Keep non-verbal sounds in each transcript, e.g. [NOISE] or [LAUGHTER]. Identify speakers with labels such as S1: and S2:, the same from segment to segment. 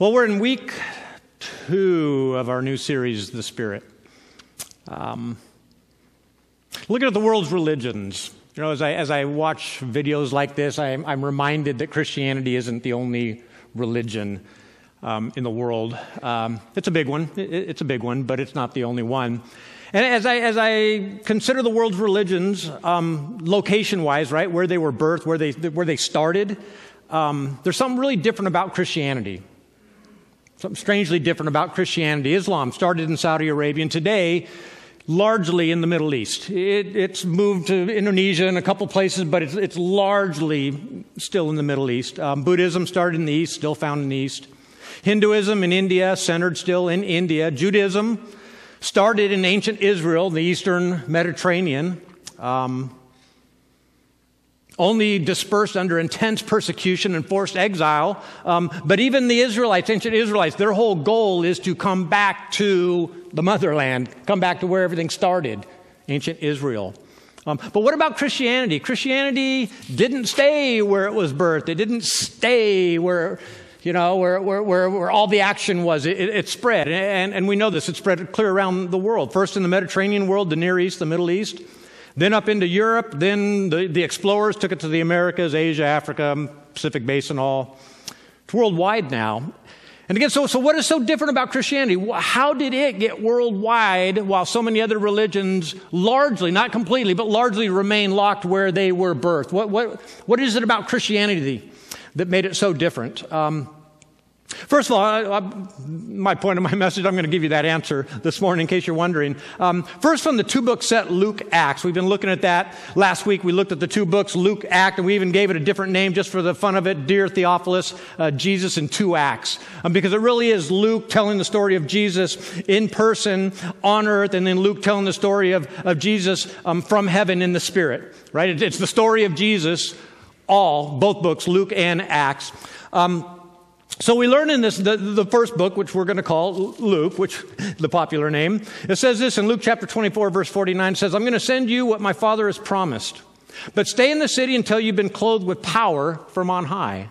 S1: Well, we're in week two of our new series, The Spirit. Um, looking at the world's religions, you know, as I, as I watch videos like this, I, I'm reminded that Christianity isn't the only religion um, in the world. Um, it's a big one. It, it's a big one, but it's not the only one. And as I, as I consider the world's religions, um, location wise, right, where they were birthed, where they, where they started, um, there's something really different about Christianity. Something strangely different about Christianity. Islam started in Saudi Arabia, and today, largely in the Middle East. It, it's moved to Indonesia and a couple places, but it's, it's largely still in the Middle East. Um, Buddhism started in the East, still found in the East. Hinduism in India, centered still in India. Judaism started in ancient Israel, the eastern Mediterranean. Um, only dispersed under intense persecution and forced exile. Um, but even the Israelites, ancient Israelites, their whole goal is to come back to the motherland, come back to where everything started, ancient Israel. Um, but what about Christianity? Christianity didn't stay where it was birthed. It didn't stay where, you know, where, where, where, where all the action was. It, it, it spread. And, and we know this. It spread clear around the world. First in the Mediterranean world, the Near East, the Middle East then up into Europe. Then the, the explorers took it to the Americas, Asia, Africa, Pacific Basin, all. It's worldwide now. And again, so, so what is so different about Christianity? How did it get worldwide while so many other religions largely, not completely, but largely remain locked where they were birthed? What, what, what is it about Christianity that made it so different? Um, First of all, I, I, my point of my [LAUGHS] message, I'm going to give you that answer this morning in case you're wondering. Um, first, from the two book set, Luke Acts. We've been looking at that. Last week, we looked at the two books, Luke Act, and we even gave it a different name just for the fun of it Dear Theophilus, uh, Jesus in Two Acts. Um, because it really is Luke telling the story of Jesus in person on earth, and then Luke telling the story of, of Jesus um, from heaven in the Spirit, right? It, it's the story of Jesus, all, both books, Luke and Acts. Um, so we learn in this, the, the first book, which we're going to call Luke, which the popular name, it says this in Luke chapter 24, verse 49, says, I'm going to send you what my father has promised, but stay in the city until you've been clothed with power from on high.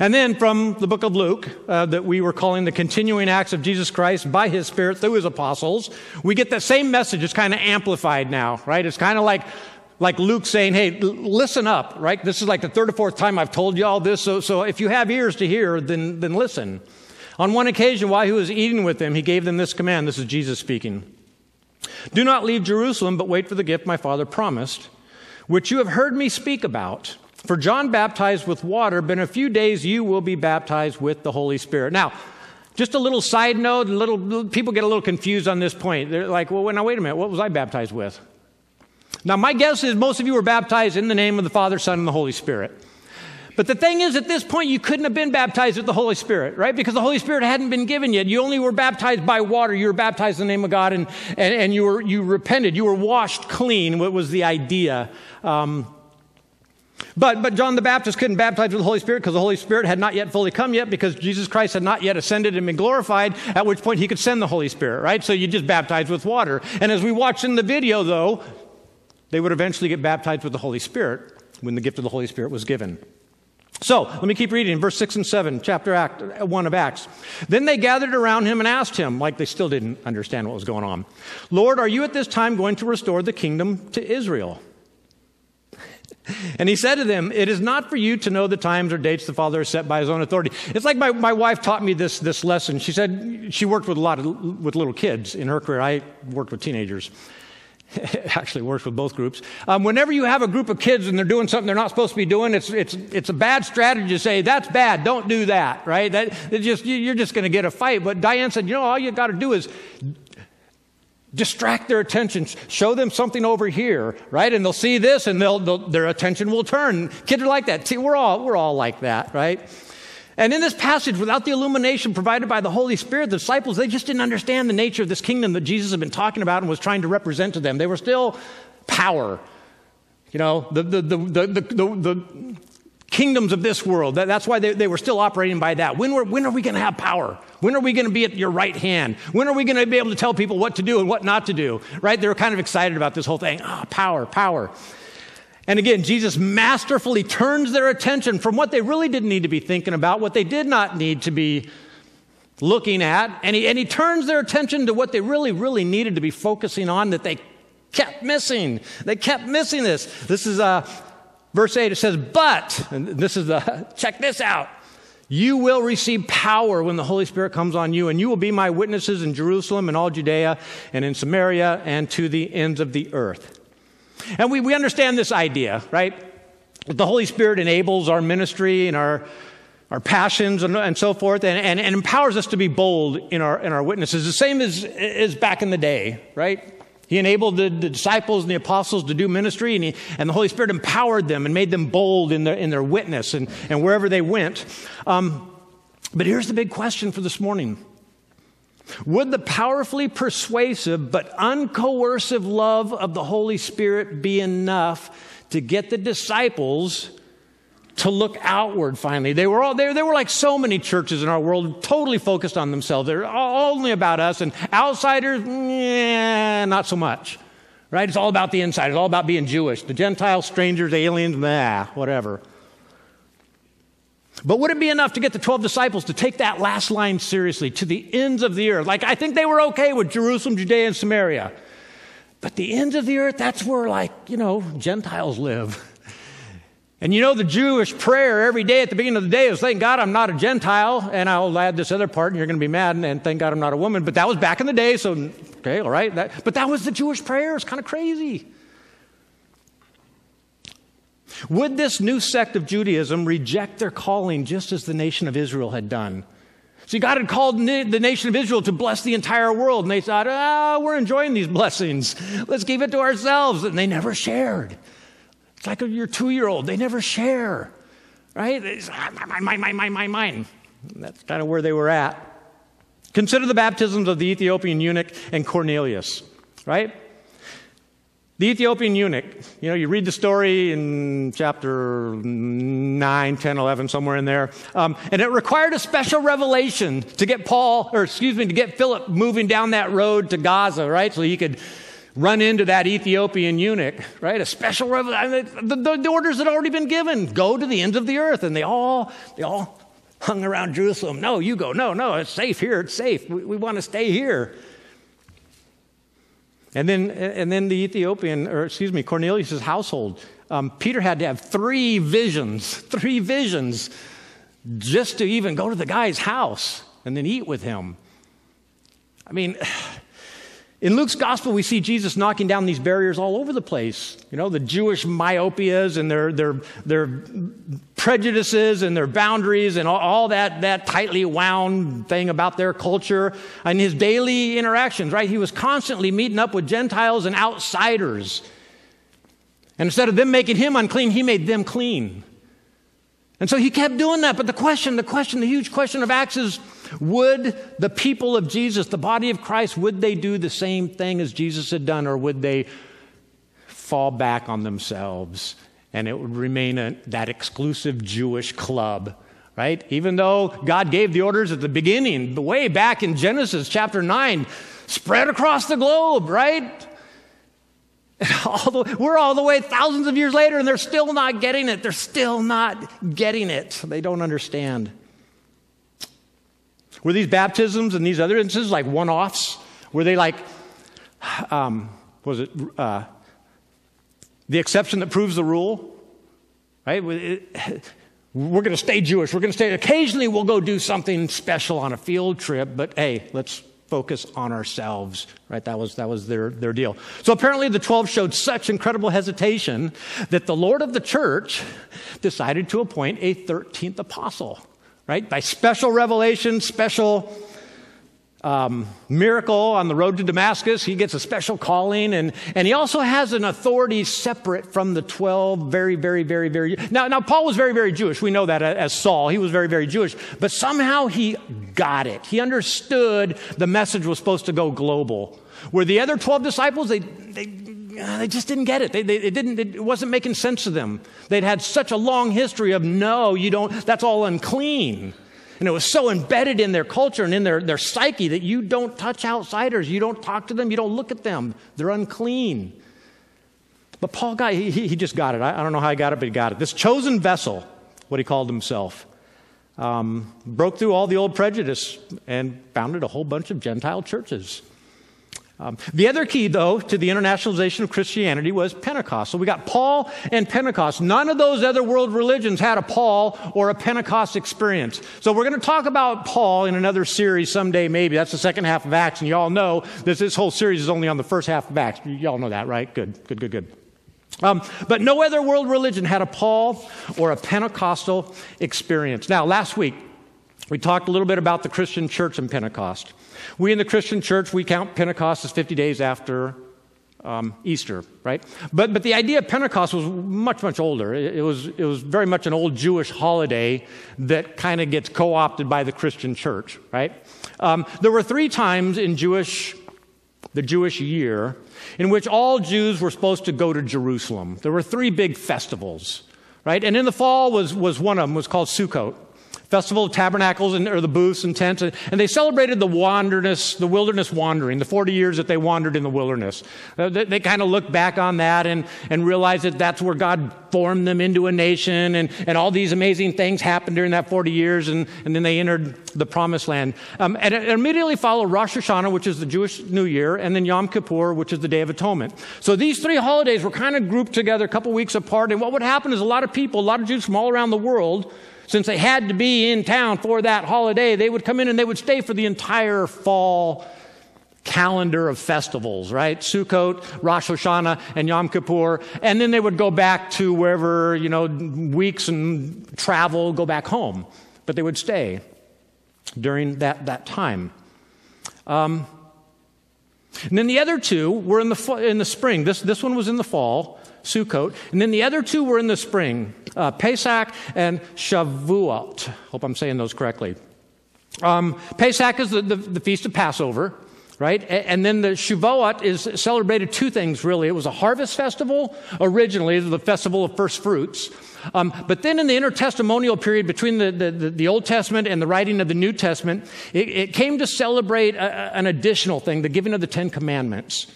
S1: And then from the book of Luke, uh, that we were calling the continuing acts of Jesus Christ by his Spirit through his apostles, we get that same message. It's kind of amplified now, right? It's kind of like like Luke saying, hey, listen up, right? This is like the third or fourth time I've told you all this, so, so if you have ears to hear, then, then listen. On one occasion, while he was eating with them, he gave them this command. This is Jesus speaking. Do not leave Jerusalem, but wait for the gift my father promised, which you have heard me speak about. For John baptized with water, but in a few days you will be baptized with the Holy Spirit. Now, just a little side note, little, people get a little confused on this point. They're like, well, now wait a minute, what was I baptized with? Now, my guess is most of you were baptized in the name of the Father, Son, and the Holy Spirit. But the thing is, at this point, you couldn't have been baptized with the Holy Spirit, right? Because the Holy Spirit hadn't been given yet. You only were baptized by water. You were baptized in the name of God, and, and, and you, were, you repented. You were washed clean, what was the idea. Um, but, but John the Baptist couldn't baptize with the Holy Spirit because the Holy Spirit had not yet fully come yet because Jesus Christ had not yet ascended and been glorified, at which point he could send the Holy Spirit, right? So you just baptize with water. And as we watched in the video, though, they would eventually get baptized with the Holy Spirit when the gift of the Holy Spirit was given. So, let me keep reading. Verse 6 and 7, chapter Act, uh, 1 of Acts. Then they gathered around him and asked him, like they still didn't understand what was going on, Lord, are you at this time going to restore the kingdom to Israel? And he said to them, It is not for you to know the times or dates the Father has set by his own authority. It's like my, my wife taught me this, this lesson. She said she worked with a lot of with little kids in her career. I worked with teenagers. It [LAUGHS] actually works with both groups. Um, whenever you have a group of kids and they're doing something they're not supposed to be doing, it's, it's, it's a bad strategy to say, that's bad, don't do that, right? That, just, you're just going to get a fight. But Diane said, you know, all you got to do is distract their attention, show them something over here, right? And they'll see this and they'll, they'll, their attention will turn. Kids are like that. See, we're all, we're all like that, right? And in this passage, without the illumination provided by the Holy Spirit, the disciples, they just didn't understand the nature of this kingdom that Jesus had been talking about and was trying to represent to them. They were still power. You know, the, the, the, the, the, the kingdoms of this world. That, that's why they, they, were still operating by that. When, were, when are we going to have power? When are we going to be at your right hand? When are we going to be able to tell people what to do and what not to do? Right? They were kind of excited about this whole thing. Ah, oh, power, power. And again, Jesus masterfully turns their attention from what they really didn't need to be thinking about, what they did not need to be looking at, and he, and he turns their attention to what they really, really needed to be focusing on that they kept missing. They kept missing this. This is uh, verse 8. It says, But, and this is the, [LAUGHS] check this out. You will receive power when the Holy Spirit comes on you, and you will be my witnesses in Jerusalem and all Judea and in Samaria and to the ends of the earth. And we, we understand this idea, right? The Holy Spirit enables our ministry and our, our passions and, and so forth, and, and, and, empowers us to be bold in our, in our witnesses, the same as, as back in the day, right? He enabled the, the, disciples and the apostles to do ministry, and, he, and, the Holy Spirit empowered them and made them bold in their, in their witness and, and wherever they went. Um, but here's the big question for this morning Would the powerfully persuasive but uncoercive love of the Holy Spirit be enough to get the disciples to look outward finally. They were all there. they were like so many churches in our world, totally focused on themselves. They're only about us, and outsiders, yeah, not so much. Right? It's all about the inside. It's all about being Jewish. The Gentiles, strangers, aliens, nah, whatever. But would it be enough to get the 12 disciples to take that last line seriously to the ends of the earth? Like, I think they were okay with Jerusalem, Judea, and Samaria. But the ends of the earth, that's where, like, you know, Gentiles live. [LAUGHS] And you know, the Jewish prayer every day at the beginning of the day is, Thank God I'm not a Gentile. And I'll add this other part, and you're going to be mad, and thank God I'm not a woman. But that was back in the day, so, okay, all right. That, but that was the Jewish prayer. It's kind of crazy. Would this new sect of Judaism reject their calling just as the nation of Israel had done? See, God had called the nation of Israel to bless the entire world, and they thought, ah, oh, we're enjoying these blessings. Let's keep it to ourselves. And they never shared. It's like your two year old, they never share, right? It's mine, mine, mine, mine, mine, mine. That's kind of where they were at. Consider the baptisms of the Ethiopian eunuch and Cornelius, right? The Ethiopian eunuch, you know, you read the story in chapter 9, 10, 11, somewhere in there. Um, and it required a special revelation to get Paul, or excuse me, to get Philip moving down that road to Gaza, right? So he could run into that Ethiopian eunuch, right? A special revelation. The, the, the, orders had already been given. Go to the ends of the earth. And they all, they all hung around Jerusalem. No, you go. No, no, it's safe here. It's safe. We, we want to stay here. And then, and then the Ethiopian, or excuse me, Cornelius' household. Um, Peter had to have three visions, three visions, just to even go to the guy's house and then eat with him. I mean, in Luke's gospel, we see Jesus knocking down these barriers all over the place. You know, the Jewish myopias and their, their, their prejudices and their boundaries and all, all, that, that tightly wound thing about their culture and his daily interactions, right? He was constantly meeting up with Gentiles and outsiders. And instead of them making him unclean, he made them clean. And so he kept doing that. But the question, the question, the huge question of Acts is would the people of Jesus, the body of Christ, would they do the same thing as Jesus had done, or would they fall back on themselves and it would remain a, that exclusive Jewish club? Right? Even though God gave the orders at the beginning, way back in Genesis chapter 9, spread across the globe, right? [LAUGHS] All the, we're all the way thousands of years later, and they're still not getting it. They're still not getting it. They don't understand. Were these baptisms and these other instances like one offs? Were they like, um, was it uh, the exception that proves the rule? Right? We're going to stay Jewish. We're going to stay. Occasionally, we'll go do something special on a field trip, but hey, let's focus on ourselves. Right? That was that was their their deal. So apparently, the twelve showed such incredible hesitation that the Lord of the church decided to appoint a thirteenth apostle right? By special revelation, special um, miracle on the road to Damascus. He gets a special calling, and, and he also has an authority separate from the 12, very, very, very, very. Now, now, Paul was very, very Jewish. We know that as Saul. He was very, very Jewish. But somehow he got it. He understood the message was supposed to go global. Where the other 12 disciples, they, they they just didn't get it. They, they, it, didn't, it wasn't making sense to them. They'd had such a long history of no, you don't, that's all unclean. And it was so embedded in their culture and in their, their psyche that you don't touch outsiders. You don't talk to them. You don't look at them. They're unclean. But Paul got, he, he just got it. I, I don't know how he got it, but he got it. This chosen vessel, what he called himself, um, broke through all the old prejudice and founded a whole bunch of Gentile churches. Um, the other key, though, to the internationalization of Christianity was Pentecost. So we got Paul and Pentecost. None of those other world religions had a Paul or a Pentecost experience. So we're going to talk about Paul in another series someday, maybe. That's the second half of Acts. And you all know that this whole series is only on the first half of Acts. You all know that, right? Good, good, good, good. Um, but no other world religion had a Paul or a Pentecostal experience. Now, last week, we talked a little bit about the Christian church and Pentecost. We in the Christian church, we count Pentecost as 50 days after um, Easter, right? But, but the idea of Pentecost was much, much older. It, it was, it was very much an old Jewish holiday that kind of gets co opted by the Christian church, right? Um, there were three times in Jewish, the Jewish year, in which all Jews were supposed to go to Jerusalem. There were three big festivals, right? And in the fall was, was one of them, was called Sukkot. Festival of Tabernacles and, or the booths and tents. And, they celebrated the wilderness, the wilderness wandering, the 40 years that they wandered in the wilderness. Uh, they, they kind of looked back on that and, and realized that that's where God formed them into a nation and, and all these amazing things happened during that 40 years and, and then they entered the promised land. Um, and immediately followed Rosh Hashanah, which is the Jewish New Year, and then Yom Kippur, which is the Day of Atonement. So these three holidays were kind of grouped together a couple weeks apart. And what would happen is a lot of people, a lot of Jews from all around the world, since they had to be in town for that holiday, they would come in and they would stay for the entire fall calendar of festivals, right? Sukkot, Rosh Hashanah, and Yom Kippur. And then they would go back to wherever, you know, weeks and travel, go back home. But they would stay during that, that time. Um, and then the other two were in the, in the spring. This, this one was in the fall. Sukkot. And then the other two were in the spring uh, Pesach and Shavuot. Hope I'm saying those correctly. Um, Pesach is the, the, the, feast of Passover, right? And then the Shavuot is celebrated two things, really. It was a harvest festival originally, the festival of first fruits. Um, but then in the intertestamental period between the, the, the, Old Testament and the writing of the New Testament, it, it came to celebrate a, an additional thing, the giving of the Ten Commandments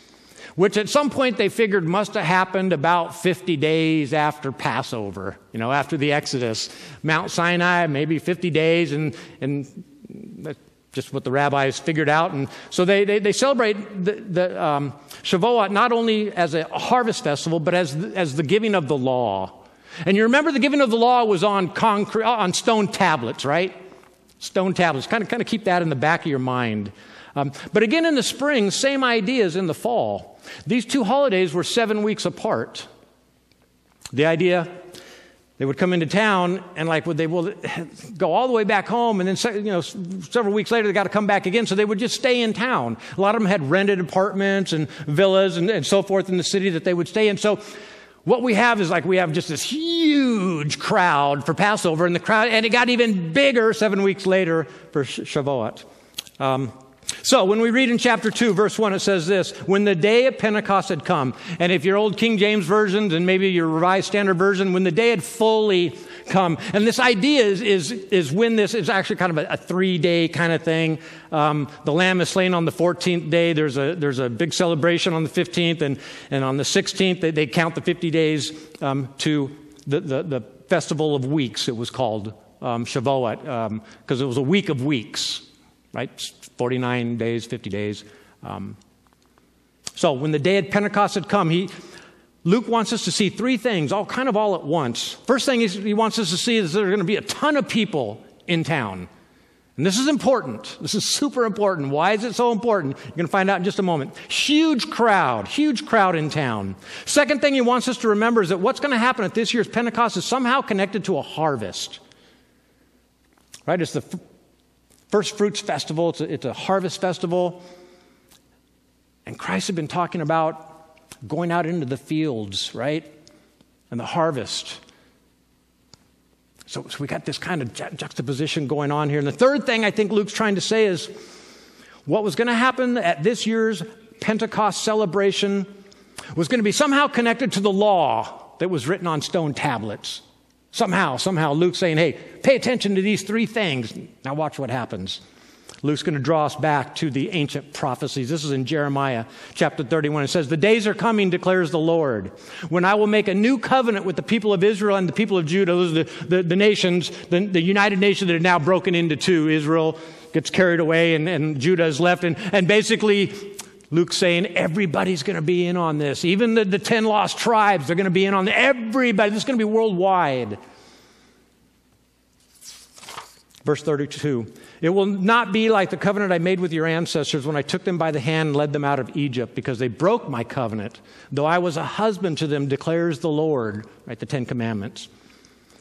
S1: which at some point they figured must have happened about 50 days after Passover, you know, after the Exodus. Mount Sinai, maybe 50 days, and, and that's just what the rabbis figured out. And so they, they, they celebrate the, the um, Shavuot not only as a harvest festival, but as, as the giving of the law. And you remember the giving of the law was on concrete, on stone tablets, right? Stone tablets. Kind of, kind of keep that in the back of your mind. Um, but again, in the spring, same ideas in the fall. These two holidays were seven weeks apart. The idea they would come into town and like would they will [LAUGHS] go all the way back home and then you know several weeks later they got to come back again so they would just stay in town. A lot of them had rented apartments and villas and, and so forth in the city that they would stay in. So what we have is like we have just this huge crowd for passover and the crowd and it got even bigger seven weeks later for shavuot. Um, so when we read in chapter 2, verse 1, it says this When the day of Pentecost had come, and if your old King James version and maybe your Revised Standard Version, when the day had fully come. And this idea is, is, is when this is actually kind of a, a three day kind of thing. Um, the lamb is slain on the 14th day. There's a, there's a big celebration on the 15th, and, and on the 16th, they, they count the 50 days um, to the, the, the, festival of weeks, it was called um, Shavuot, because um, it was a week of weeks, right? 49 days, 50 days. Um, so when the day of Pentecost had come, he, Luke wants us to see three things, all kind of all at once. First thing he wants us to see is there are going to be a ton of people in town. And this is important. This is super important. Why is it so important? You're going to find out in just a moment. Huge crowd, huge crowd in town. Second thing he wants us to remember is that what's going to happen at this year's Pentecost is somehow connected to a harvest. Right? It's the First Fruits Festival, it's a, it's a harvest festival. And Christ had been talking about going out into the fields, right? And the harvest. So, so we got this kind of ju- juxtaposition going on here. And the third thing I think Luke's trying to say is what was going to happen at this year's Pentecost celebration was going to be somehow connected to the law that was written on stone tablets. Somehow, somehow, Luke's saying, hey, pay attention to these three things. Now, watch what happens. Luke's going to draw us back to the ancient prophecies. This is in Jeremiah chapter 31. It says, The days are coming, declares the Lord, when I will make a new covenant with the people of Israel and the people of Judah. Those are the, the, the nations, the, the United Nations that are now broken into two. Israel gets carried away and, and Judah is left. And, and basically, Luke's saying everybody's going to be in on this. Even the, the 10 lost tribes, they're going to be in on this. Everybody. This is going to be worldwide. Verse 32 It will not be like the covenant I made with your ancestors when I took them by the hand and led them out of Egypt, because they broke my covenant, though I was a husband to them, declares the Lord. Right, the Ten Commandments.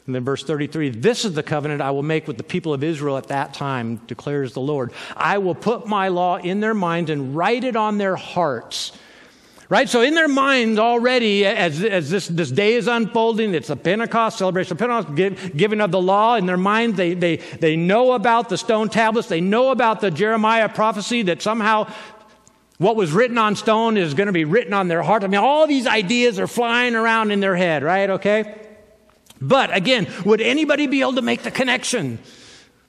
S1: And then verse 33 This is the covenant I will make with the people of Israel at that time, declares the Lord. I will put my law in their minds and write it on their hearts. Right? So in their minds already, as, as this, this day is unfolding, it's a Pentecost, celebration of Pentecost, give, giving of the law. In their minds, they, they, they know about the stone tablets. They know about the Jeremiah prophecy that somehow what was written on stone is going to be written on their heart. I mean, all these ideas are flying around in their head, right? Okay? But again, would anybody be able to make the connection?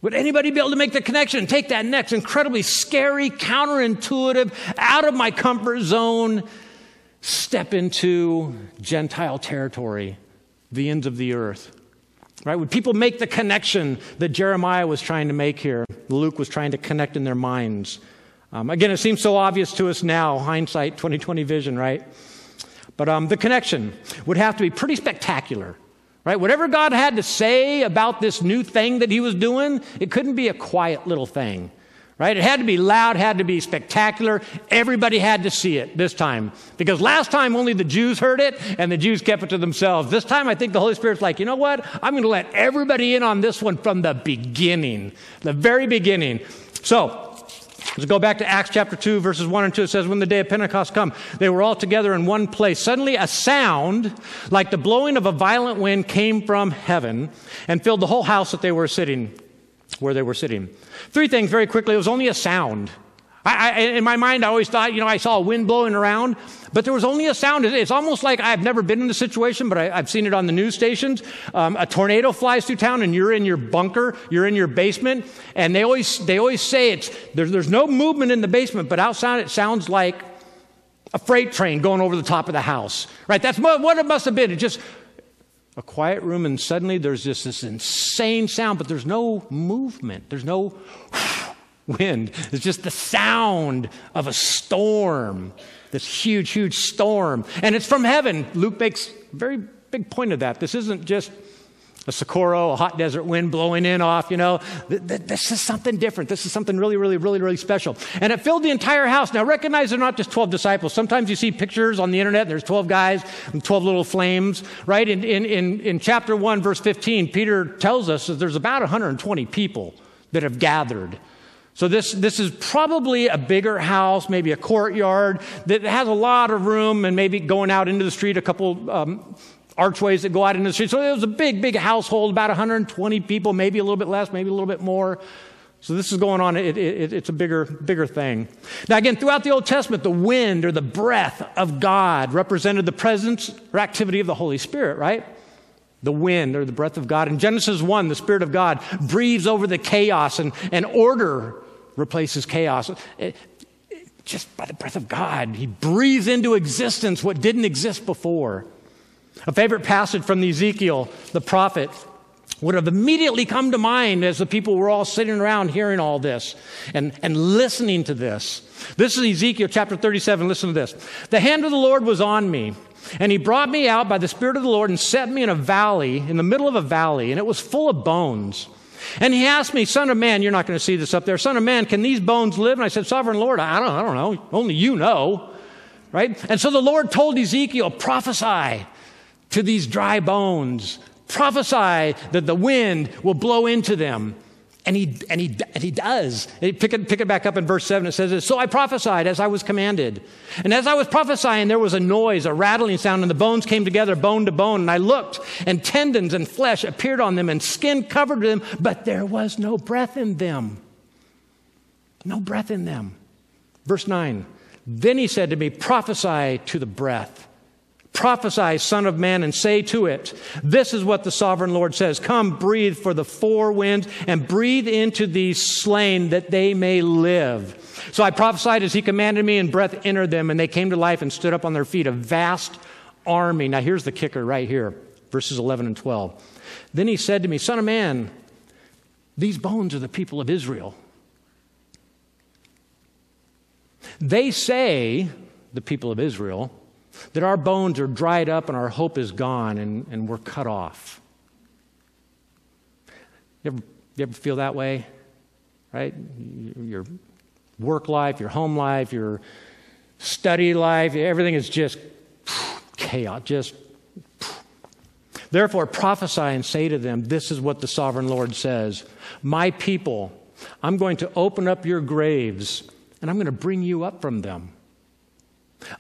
S1: Would anybody be able to make the connection? Take that next incredibly scary, counterintuitive, out of my comfort zone step into Gentile territory, the ends of the earth. Right? Would people make the connection that Jeremiah was trying to make here? Luke was trying to connect in their minds. Um, again, it seems so obvious to us now, hindsight, 2020 vision, right? But um, the connection would have to be pretty spectacular, right? Whatever God had to say about this new thing that He was doing, it couldn't be a quiet little thing right? It had to be loud, had to be spectacular. Everybody had to see it this time. Because last time only the Jews heard it and the Jews kept it to themselves. This time I think the Holy Spirit's like, you know what? I'm going to let everybody in on this one from the beginning, the very beginning. So, Let's go back to Acts chapter 2, verses 1 and 2. It says, When the day of Pentecost come, they were all together in one place. Suddenly, a sound like the blowing of a violent wind came from heaven and filled the whole house that they were sitting, where they were sitting. Three things very quickly. It was only a sound. I, I, in my mind, I always thought, you know, I saw a wind blowing around, but there was only a sound. It's almost like I've never been in the situation, but I, have seen it on the news stations. Um, a tornado flies through town, and you're in your bunker, you're in your basement, and they always they always say it's there's, there's no movement in the basement, but outside it sounds like a freight train going over the top of the house. Right? That's what it must have been. It just a quiet room, and suddenly there's just this insane sound, but there's no movement. There's no wind. It's just the sound of a storm, this huge, huge storm. And it's from heaven. Luke makes a very big point of that. This isn't just a sirocco, a hot desert wind blowing in off, you know. This is something different. This is something really, really, really, really special. And it filled the entire house. Now, recognize they're not just 12 disciples. Sometimes you see pictures on the internet, there's 12 guys and 12 little flames, right? In, in, in, in chapter 1, verse 15, Peter tells us that there's about 120 people that have gathered. So this, this is probably a bigger house, maybe a courtyard that has a lot of room and maybe going out into the street a couple um, archways that go out into the street. So it was a big, big household, about 120 people, maybe a little bit less, maybe a little bit more. So this is going on. It, it, it's a bigger, bigger thing. Now, again, throughout the Old Testament, the wind or the breath of God represented the presence or activity of the Holy Spirit, right? The wind or the breath of God. In Genesis 1, the Spirit of God breathes over the chaos and, and order replaces chaos. It, just by the breath of God, He breathes into existence what didn't exist before. A favorite passage from the Ezekiel, the prophet, would have immediately come to mind as the people were all sitting around hearing all this and, and listening to this. This is Ezekiel chapter 37. Listen to this. The hand of the Lord was on me, and he brought me out by the Spirit of the Lord and set me in a valley, in the middle of a valley, and it was full of bones. And he asked me, Son of man, you're not going to see this up there. Son of man, can these bones live? And I said, Sovereign Lord, I don't, I don't know. Only you know. Right? And so the Lord told Ezekiel, prophesy to these dry bones. Prophesy that the wind will blow into them. And he, and he, and he does. Pick it, pick it back up in verse 7. It says, So I prophesied as I was commanded. And as I was prophesying, there was a noise, a rattling sound, and the bones came together, bone to bone. And I looked, and tendons and flesh appeared on them, and skin covered them, but there was no breath in them. No breath in them. Verse 9. Then he said to me, Prophesy to the breath Prophesy, Son of Man, and say to it, This is what the sovereign Lord says Come, breathe for the four winds, and breathe into these slain that they may live. So I prophesied as he commanded me, and breath entered them, and they came to life and stood up on their feet, a vast army. Now here's the kicker right here, verses 11 and 12. Then he said to me, Son of man, these bones are the people of Israel. They say, the people of Israel, that our bones are dried up and our hope is gone and, and we're cut off. You ever, you ever feel that way? Right? Your work life, your home life, your study life, everything is just chaos, just. Therefore, prophesy and say to them, This is what the sovereign Lord says My people, I'm going to open up your graves and I'm going to bring you up from them.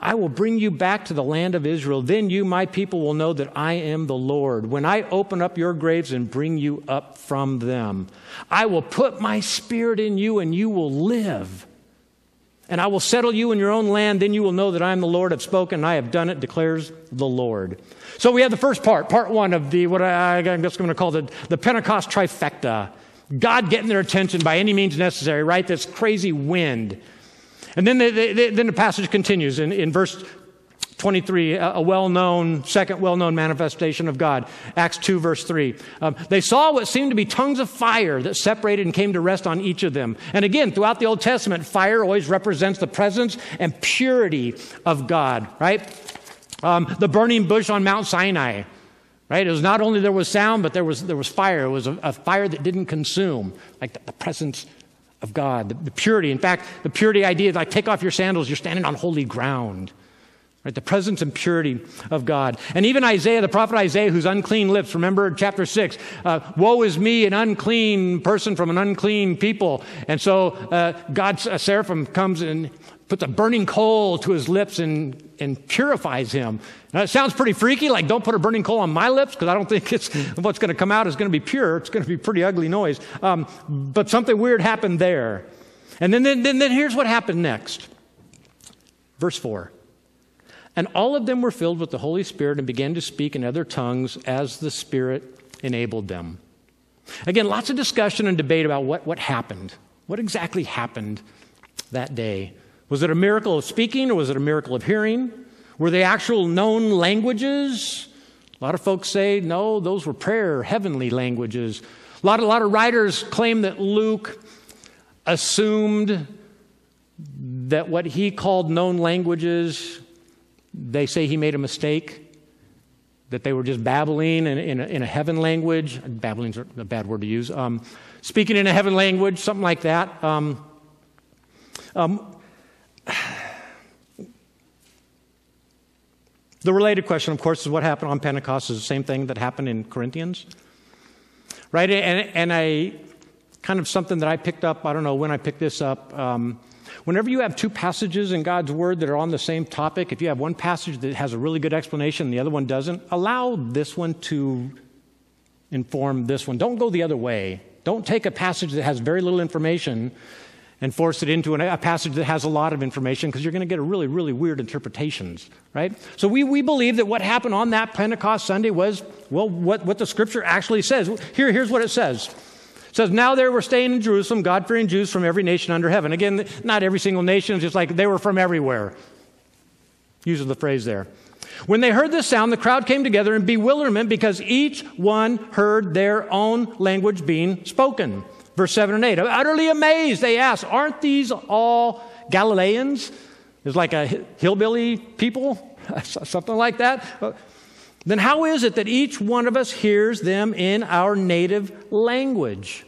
S1: I will bring you back to the land of Israel. Then you, my people, will know that I am the Lord. When I open up your graves and bring you up from them, I will put my spirit in you and you will live. And I will settle you in your own land. Then you will know that I am the Lord. I've spoken and I have done it, declares the Lord. So we have the first part, part one of the, what I, I'm going to call the, the Pentecost trifecta. God getting their attention by any means necessary, right? This crazy wind. And then the, the, then the passage continues in, in verse 23, a, well known, second well known manifestation of God. Acts 2, verse 3. Um, they saw what seemed to be tongues of fire that separated and came to rest on each of them. And again, throughout the Old Testament, fire always represents the presence and purity of God, right? Um, the burning bush on Mount Sinai, right? It was not only there was sound, but there was, there was fire. It was a, a fire that didn't consume, like the, the presence of God, the, the, purity. In fact, the purity idea is like take off your sandals, you're standing on holy ground. Right? The presence and purity of God. And even Isaiah, the prophet Isaiah, whose unclean lips, remember chapter 6, uh, woe is me, an unclean person from an unclean people. And so uh, God's uh, seraphim comes and puts a burning coal to his lips and, and purifies him. Now, it sounds pretty freaky, like don't put a burning coal on my lips, because I don't [LAUGHS] think it's, what's going to come out is going to be pure. It's going to be pretty ugly noise. Um, but something weird happened there. And then, then, then, then here's what happened next. Verse 4. And all of them were filled with the Holy Spirit and began to speak in other tongues as the Spirit enabled them. Again, lots of discussion and debate about what, what happened. What exactly happened that day? Was it a miracle of speaking or was it a miracle of hearing? Were they actual known languages? A lot of folks say, no, those were prayer, heavenly languages. A lot, a lot of writers claim that Luke assumed that what he called known languages, they say he made a mistake, that they were just babbling in, in, a, in a heaven language. Babbling's a bad word to use. Um, speaking in a heaven language, something like that. Um, um, the related question, of course, is what happened on Pentecost is the same thing that happened in Corinthians. Right? And, and I kind of something that I picked up, I don't know when I picked this up. Um, whenever you have two passages in God's Word that are on the same topic, if you have one passage that has a really good explanation and the other one doesn't, allow this one to inform this one. Don't go the other way. Don't take a passage that has very little information and force it into a passage that has a lot of information because you're going to get a really, really weird interpretations, right? So we, we believe that what happened on that Pentecost Sunday was, well, what, what the scripture actually says. Here, here's what it says. It says, Now there were staying in Jerusalem God fearing Jews from every nation under heaven. Again, not every single nation, it's just like they were from everywhere. Uses the phrase there. When they heard this sound, the crowd came together in bewilderment because each one heard their own language being spoken. Verse 7 and 8. Utterly amazed, they asked, Aren't these all Galileans? It's like a hillbilly people, [LAUGHS] something like that. Then how is it that each one of us hears them in our native language?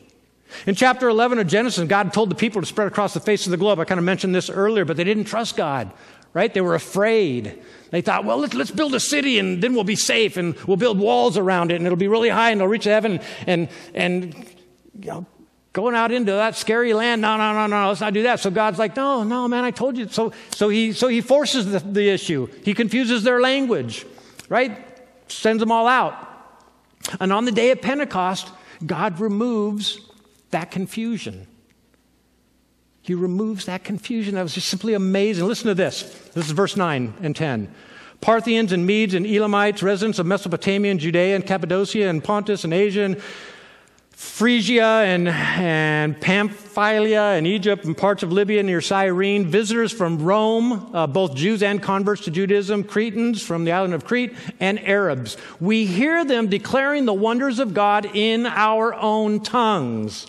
S1: In chapter 11 of Genesis, God told the people to spread across the face of the globe. I kind of mentioned this earlier, but they didn't trust God, right? They were afraid. They thought, well, let's, let's build a city and then we'll be safe and we'll build walls around it and it'll be really high and it'll reach heaven and, and you know, going out into that scary land. No, no, no, no, let's not do that. So God's like, no, no, man, I told you. So, so he, so he forces the, the issue. He confuses their language, right? Sends them all out. And on the day of Pentecost, God removes that confusion. He removes that confusion. That was just simply amazing. Listen to this. This is verse 9 and 10. Parthians and Medes and Elamites, residents of Mesopotamia and Judea and Cappadocia and Pontus and Asia and Phrygia and, and Pamphylia and Egypt and parts of Libya near Cyrene, visitors from Rome, uh, both Jews and converts to Judaism, Cretans from the island of Crete, and Arabs. We hear them declaring the wonders of God in our own tongues.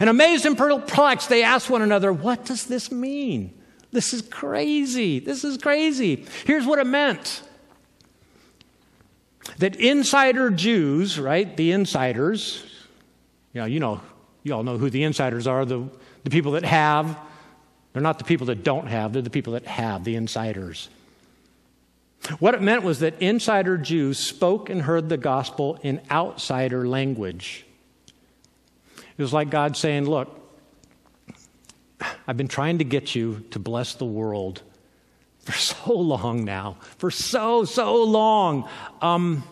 S1: And amazed and perplexed, they ask one another, What does this mean? This is crazy. This is crazy. Here's what it meant that insider Jews, right, the insiders, you know, you know, you all know who the insiders are, the, the people that have. They're not the people that don't have, they're the people that have, the insiders. What it meant was that insider Jews spoke and heard the gospel in outsider language. It was like God saying, Look, I've been trying to get you to bless the world for [LAUGHS] so long now, for so, so long. Um,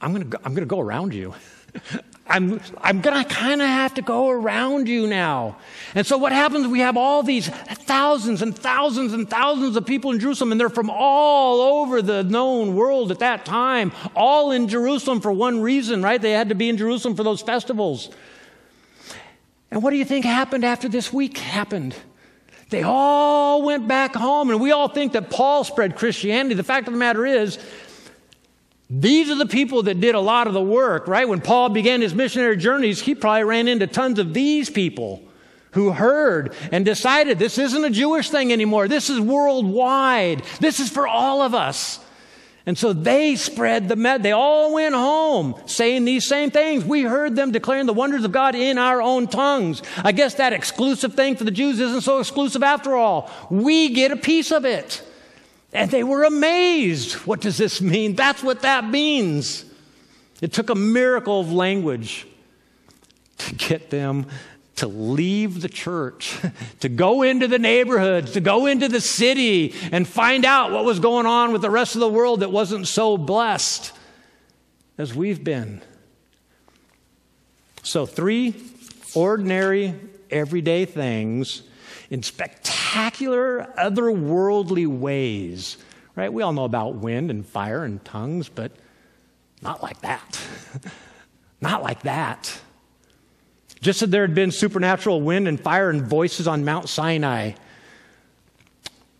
S1: I'm going to I'm going to go around you. [LAUGHS] I'm, I'm going to kind of have to go around you now. And so what happens, we have all these thousands and thousands and thousands of people in Jerusalem, and they're from all over the known world at that time, all in Jerusalem for one reason, right? They had to be in Jerusalem for those festivals. And what do you think happened after this week happened? They all went back home, and we all think that Paul spread Christianity. The fact of the matter is, these are the people that did a lot of the work, right? When Paul began his missionary journeys, he probably ran into tons of these people who heard and decided this isn't a Jewish thing anymore. This is worldwide. This is for all of us. And so they spread the med. They all went home saying these same things. We heard them declaring the wonders of God in our own tongues. I guess that exclusive thing for the Jews isn't so exclusive after all. We get a piece of it. And they were amazed. What does this mean? That's what that means. It took a miracle of language to get them to leave the church, [LAUGHS] to go into the neighborhoods, to go into the city and find out what was going on with the rest of the world that wasn't so blessed as we've been. So, three ordinary, everyday things in spectacular, otherworldly ways. Right? We all know about wind and fire and tongues, but not like that. [LAUGHS] not like that. Just as there had been supernatural wind and fire and voices on Mount Sinai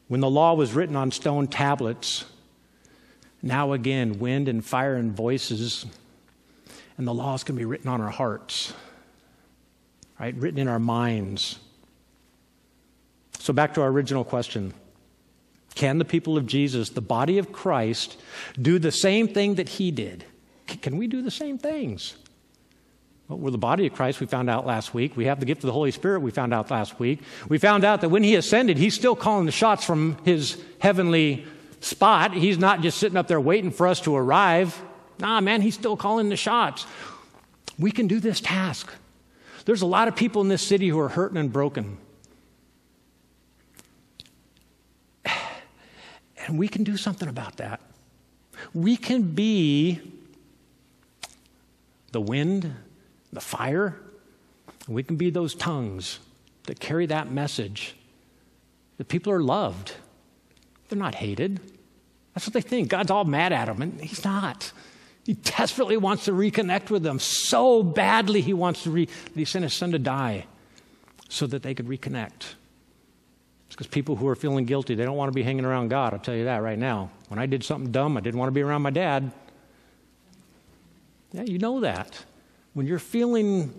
S1: when the law was written on stone tablets, now again, wind and fire and voices, and the law is going to be written on our hearts, right? Written in our minds. So, back to our original question Can the people of Jesus, the body of Christ, do the same thing that he did? Can we do the same things? Well, we're the body of Christ, we found out last week. We have the gift of the Holy Spirit, we found out last week. We found out that when he ascended, he's still calling the shots from his heavenly spot. He's not just sitting up there waiting for us to arrive. Nah, man, he's still calling the shots. We can do this task. There's a lot of people in this city who are hurting and broken. And we can do something about that. We can be the wind the fire. We can be those tongues that carry that message that people are loved. They're not hated. That's what they think. God's all mad at them, and He's not. He desperately wants to reconnect with them so badly. He wants to re- He sent His Son to die so that they could reconnect. It's because people who are feeling guilty, they don't want to be hanging around God. I'll tell you that right now. When I did something dumb, I didn't want to be around my dad. Yeah, you know that when you're feeling,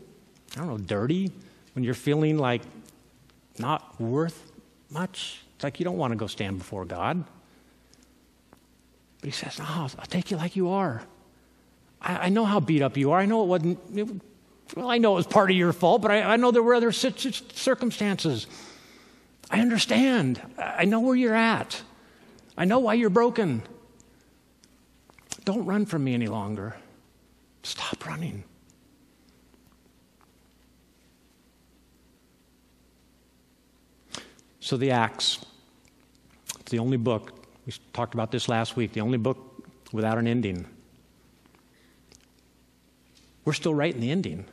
S1: I don't know, dirty, when you're feeling like not worth much, it's like you don't want to go stand before God. But he says, No, I'll take you like you are. I, I know how beat up you are. I know it wasn't, it, well, I know it was part of your fault, but I, I know there were other circumstances. I understand. I know where you're at. I know why you're broken. Don't run from me any longer. Stop running. So, the Acts, it's the only book, we talked about this last week, the only book without an ending. We're still writing the ending.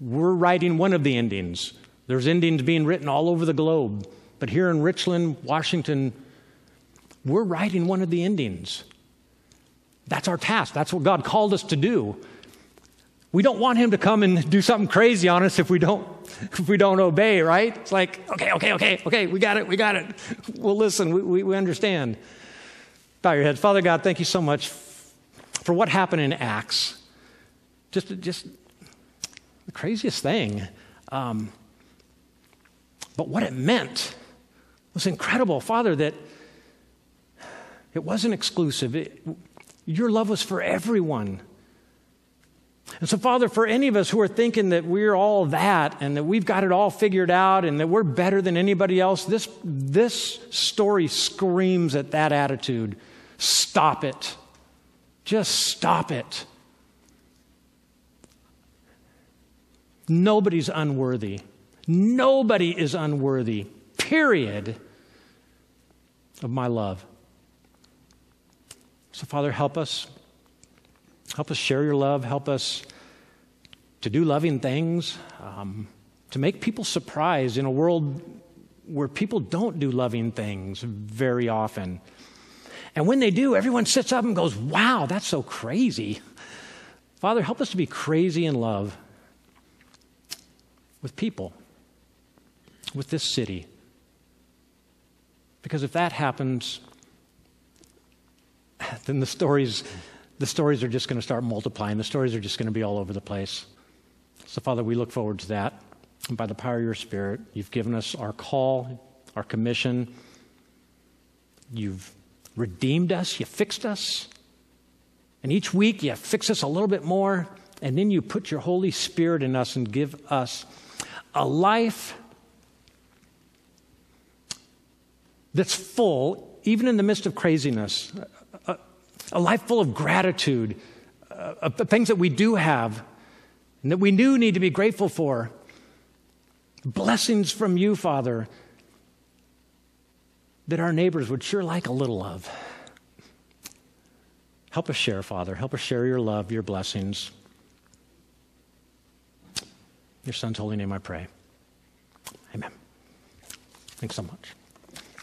S1: We're writing one of the endings. There's endings being written all over the globe. But here in Richland, Washington, we're writing one of the endings. That's our task. That's what God called us to do. We don't want him to come and do something crazy on us if we don't [LAUGHS] if we don't obey, right? It's like, okay, okay, okay, okay, we got it, we got it. Well, listen, we, we, we understand. Bow your heads. Father God, thank you so much for what happened in Acts. Just, just the craziest thing. Um, but what it meant was incredible, Father, that it wasn't exclusive. It, your love was for everyone. And so, Father, for any of us who are thinking that we're all that and that we've got it all figured out and that we're better than anybody else, this, this story screams at that attitude. Stop it. Just stop it. Nobody's unworthy. Nobody is unworthy, period, of my love. So, Father, help us. Help us share your love. Help us to do loving things, um, to make people surprised in a world where people don't do loving things very often. And when they do, everyone sits up and goes, Wow, that's so crazy. Father, help us to be crazy in love with people, with this city. Because if that happens, then the stories, the stories are just going to start multiplying. The stories are just going to be all over the place. So, Father, we look forward to that. And by the power of your Spirit, you've given us our call, our commission. You've redeemed us, you fixed us. And each week you fix us a little bit more, and then you put your Holy Spirit in us and give us a life that's full, even in the midst of craziness, a, a life full of gratitude, uh, things that we do have and that we do need to be grateful for. Blessings from you, Father, that our neighbors would sure like a little of. Help us share, Father. Help us share your love, your blessings. Your son's holy name, I pray. Amen. Thanks so much.